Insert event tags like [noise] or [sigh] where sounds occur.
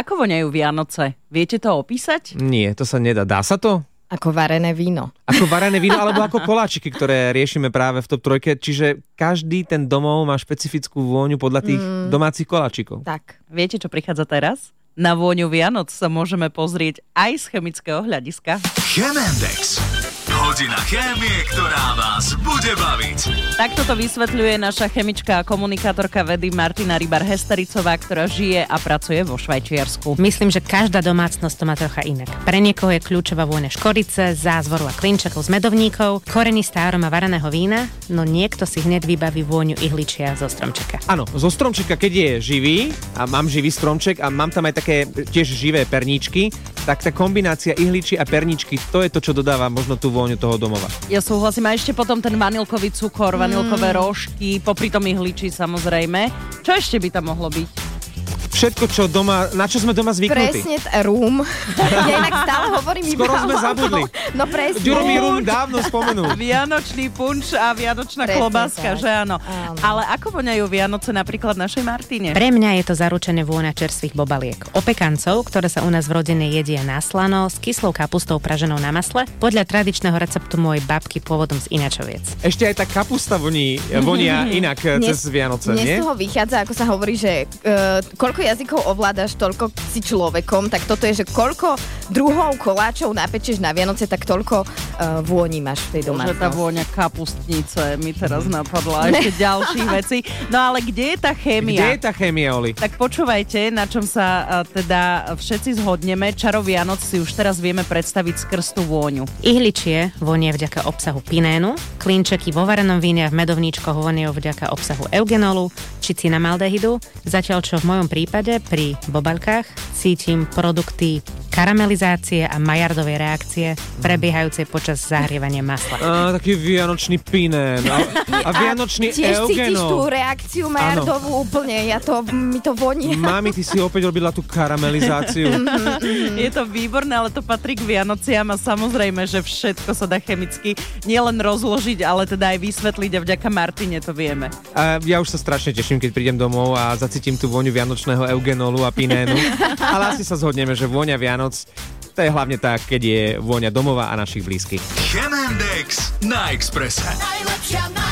Ako voňajú Vianoce? Viete to opísať? Nie, to sa nedá. Dá sa to? Ako varené víno. Ako varené víno, [laughs] alebo ako koláčiky, ktoré riešime práve v top trojke. Čiže každý ten domov má špecifickú vôňu podľa tých mm. domácich koláčikov. Tak. Viete, čo prichádza teraz? Na vôňu Vianoc sa môžeme pozrieť aj z chemického hľadiska. Chemendex. Hodina chémie, ktorá vás bude baviť. Takto to vysvetľuje naša chemička a komunikátorka vedy Martina Rybar-Hestericová, ktorá žije a pracuje vo Švajčiarsku. Myslím, že každá domácnosť to má trocha inak. Pre niekoho je kľúčová vôňa škorice, zázvoru a klinčekov z medovníkov, korenistá aroma varaného vína, no niekto si hneď vybaví vôňu ihličia zo stromčeka. Áno, zo stromčeka, keď je živý a mám živý stromček a mám tam aj také tiež živé perníčky, tak tá kombinácia ihličí a perničky, to je to, čo dodáva možno tú vôňu toho domova. Ja súhlasím a ešte potom ten vanilkový cukor, vanilkové rožky, popri tom ihličí samozrejme. Čo ešte by tam mohlo byť? Všetko, čo doma, na čo sme doma zvyknutí. Presne, t- rum. [laughs] Ja inak stále hovorím Skoro iba sme [laughs] o- zabudli. No presne. Ďurový rum dávno spomenul. Vianočný punč a vianočná Presne klobáska, tak. že áno. Áno. Ale ako voňajú Vianoce napríklad našej Martine? Pre mňa je to zaručené vôňa čerstvých bobaliek. Opekancov, ktoré sa u nás v rodine jedia na slano, s kyslou kapustou praženou na masle, podľa tradičného receptu mojej babky pôvodom z Inačoviec. Ešte aj tá kapusta voní, vonia [laughs] inak eh, Mne- cez Vianoce, Mne nie? z toho vychádza, ako sa hovorí, že uh, koľko jazykov ovládaš, toľko si človekom, tak toto je, že koľko druhov koláčov napečeš na Vianoce, tak toľko uh, vôni máš v tej Že tá domácnosti. vôňa kapustnice mi teraz napadla a ešte ďalších [laughs] vecí. No ale kde je tá chémia? Kde je tá chémia, Oli? Tak počúvajte, na čom sa a, teda všetci zhodneme. Čaro Vianoc si už teraz vieme predstaviť skrz tú vôňu. Ihličie vonia vďaka obsahu pinénu, klinčeky vo varenom víne a v medovníčkoch vonia vďaka obsahu eugenolu či cinamaldehydu, zatiaľ čo v mojom prípade pri bobalkách cítim produkty karamelizácie a majardovej reakcie prebiehajúcej počas zahrievania masla. Á, taký vianočný pinén a, a vianočný Tiež cítiš tú eugenol. reakciu Majardovú úplne, ja to, mi to voní. Mami, ty si opäť robila tú karamelizáciu. [laughs] Je to výborné, ale to patrí k Vianociam a samozrejme, že všetko sa dá chemicky nielen rozložiť, ale teda aj vysvetliť a vďaka Martine to vieme. A ja už sa strašne teším, keď prídem domov a zacítim tú vôňu vianočného eugenolu a pinénu. [laughs] Ale asi sa zhodneme, že vôňa Vianoc to je hlavne tak, keď je vôňa domova a našich blízkych. Chemendex na Exprese. Najlepšia, najlepšia